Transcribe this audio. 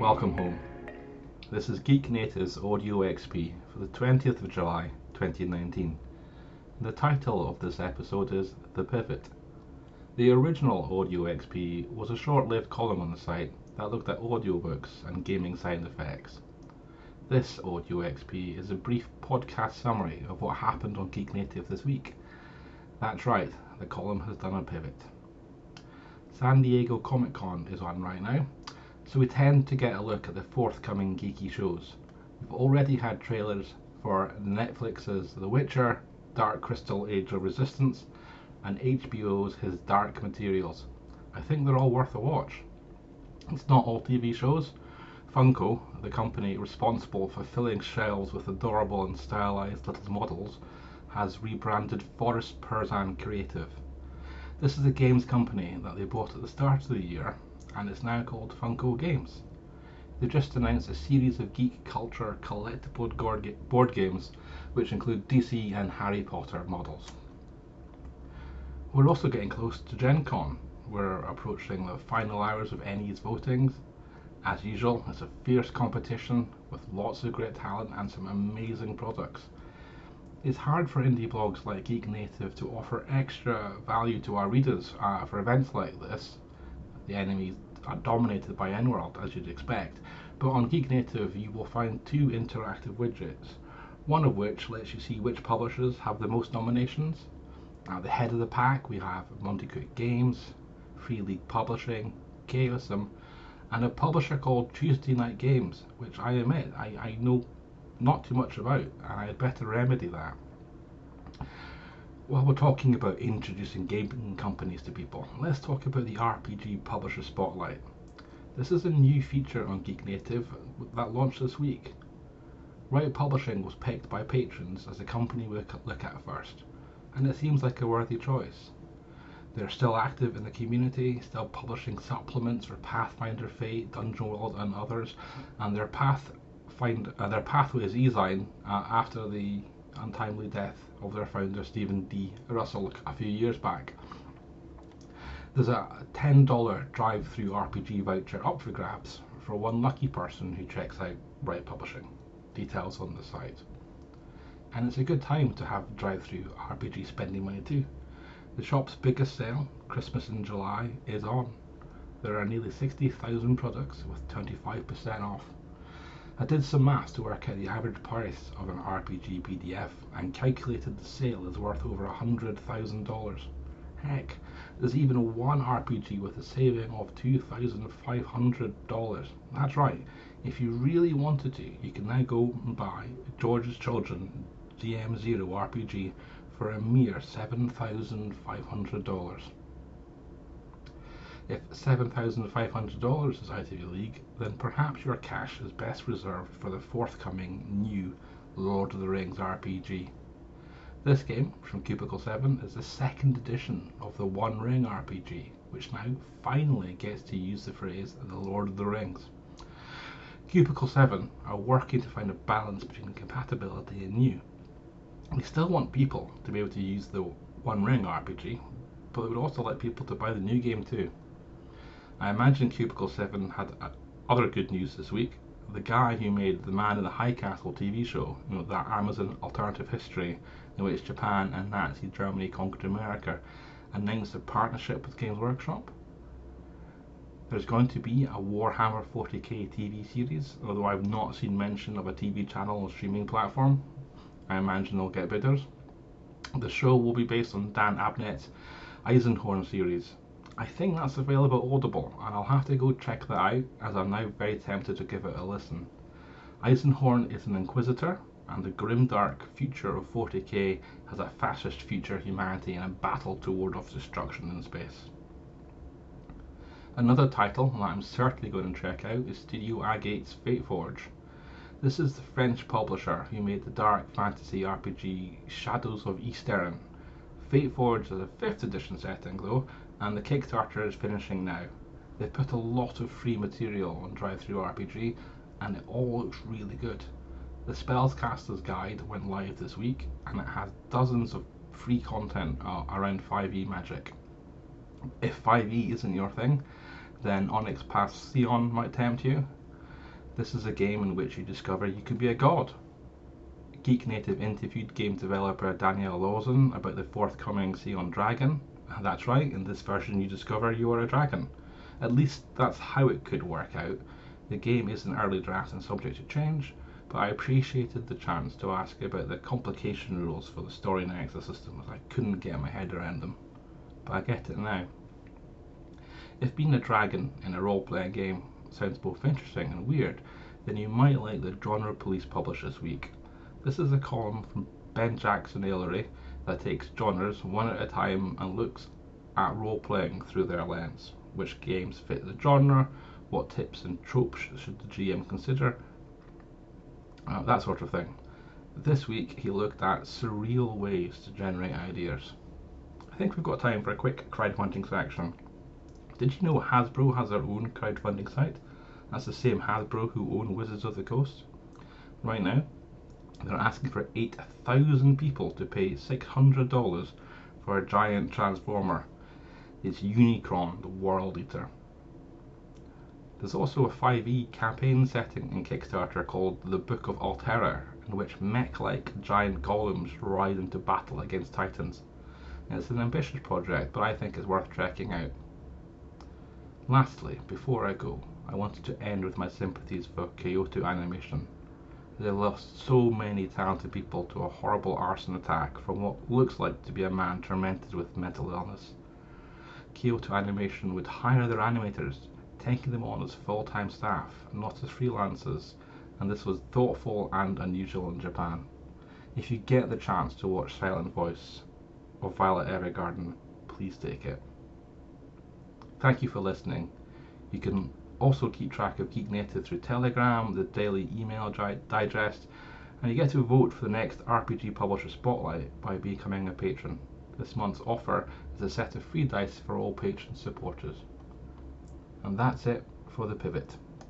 Welcome home. This is Geek Native's Audio XP for the 20th of July 2019. The title of this episode is The Pivot. The original Audio XP was a short lived column on the site that looked at audiobooks and gaming sound effects. This Audio XP is a brief podcast summary of what happened on Geek Native this week. That's right, the column has done a pivot. San Diego Comic Con is on right now, so we tend to get a look at the forthcoming geeky shows. We've already had trailers for Netflix's The Witcher, Dark Crystal Age of Resistance, and HBO's His Dark Materials. I think they're all worth a watch. It's not all TV shows. Funko, the company responsible for filling shelves with adorable and stylized little models, has rebranded Forrest-Pruzan Creative. This is a games company that they bought at the start of the year, and it's now called Funko Games. They've just announced a series of geek culture collectible board games, which include DC and Harry Potter models. We're also getting close to Gen Con. We're approaching the final hours of ENnies votings. As usual, it's a fierce competition with lots of great talent and some amazing products it's hard for indie blogs like Geek Native to offer extra value to our readers uh, for events like this. The ENnies are dominated by EnWorld, as you'd expect, but on Geek Native you will find two interactive widgets, one of which lets you see which publishers have the most nominations. At the head of the pack we have Monte Cook Games, Free League Publishing, Chaosium, and a publisher called Tuesday Night Games, which I admit I, I know not too much about, and I had better remedy that. While we're talking about introducing gaming companies to people, let's talk about the RPG Publisher Spotlight. This is a new feature on Geek Native that launched this week. Rite Publishing was picked by patrons as a company we look at first, and it seems like a worthy choice. They're still active in the community, still publishing supplements for Pathfinder Fate, Dungeon World, and others, and their path find uh, their pathway is easine uh, after the untimely death of their founder Steven D. Russell a few years back. There's a $10 DriveThruRPG voucher up for grabs for one lucky person who checks out Rite Publishing. Details on the site. And it's a good time to have drive-through RPG spending money too. The shop's biggest sale, Christmas in July, is on. There are nearly 60,000 products with 25% off I did some maths to work out the average price of an RPG PDF and calculated the sale is worth over $100,000. Heck, there's even one RPG with a saving of $2,500. That's right, if you really wanted to, you can now go and buy George's Children GM0 RPG for a mere $7,500. If $7,500 is out of your league, then perhaps your cash is best reserved for the forthcoming new Lord of the Rings RPG. This game from Cubicle 7 is the second edition of the One Ring RPG, which now finally gets to use the phrase the Lord of the Rings. Cubicle 7 are working to find a balance between compatibility and new. We still want people to be able to use the One Ring RPG, but we would also like people to buy the new game too. I imagine Cubicle 7 had uh, other good news this week. The guy who made the Man in the High Castle TV show, you know, that Amazon alternative history in which Japan and Nazi Germany conquered America, announced a partnership with Games Workshop. There's going to be a Warhammer 40k TV series, although I've not seen mention of a TV channel or streaming platform. I imagine they'll get bidders. The show will be based on Dan Abnett's Eisenhorn series, I think that's available Audible, and I'll have to go check that out as I'm now very tempted to give it a listen. Eisenhorn is an inquisitor, and the grimdark future of 40k has a fascist future humanity in a battle to ward off destruction in space. Another title that I'm certainly going to check out is Studio Agate's Fateforge. This is the French publisher who made the dark fantasy RPG Shadows of Esteren. Fateforge is a 5th edition setting though, and the Kickstarter is finishing now. They've put a lot of free material on DriveThruRPG and it all looks really good. The Spellcaster's Guide went live this week and it has dozens of free content uh, around 5e magic. If 5e isn't your thing, then Onyx Path Scion might tempt you. This is a game in which you discover you can be a god. Geek Native interviewed game developer Daniel Lawson about the forthcoming Scion Dragon. That's right, in this version you discover you are a dragon. At least that's how it could work out. The game is an early draft and subject to change, but I appreciated the chance to ask about the complication rules for the story nexus system as I couldn't get my head around them. But I get it now. If being a dragon in a role playing game sounds both interesting and weird, then you might like the Genre Police published this week. This is a column from Ben Jackson Ailery that takes genres one at a time and looks at role playing through their lens. Which games fit the genre, what tips and tropes should the GM consider, uh, that sort of thing. This week he looked at surreal ways to generate ideas. I think we've got time for a quick crowdfunding section. Did you know Hasbro has their own crowdfunding site? That's the same Hasbro who own Wizards of the Coast. Right now, they're asking for 8,000 people to pay $600 for a giant transformer. It's Unicron, the World Eater. There's also a 5e campaign setting in Kickstarter called The Book of Altera, in which mech-like giant golems ride into battle against titans. It's an ambitious project, but I think it's worth checking out. Lastly, before I go, I wanted to end with my sympathies for Kyoto Animation. They lost so many talented people to a horrible arson attack from what looks like to be a man tormented with mental illness. Kyoto Animation would hire their animators, taking them on as full-time staff, not as freelancers, and this was thoughtful and unusual in Japan. If you get the chance to watch Silent Voice or Violet Evergarden, please take it. Thank you for listening. You can also keep track of Geek Native through Telegram, the daily email digest, and you get to vote for the next RPG Publisher Spotlight by becoming a patron. This month's offer is a set of free dice for all patron supporters. And that's it for the pivot.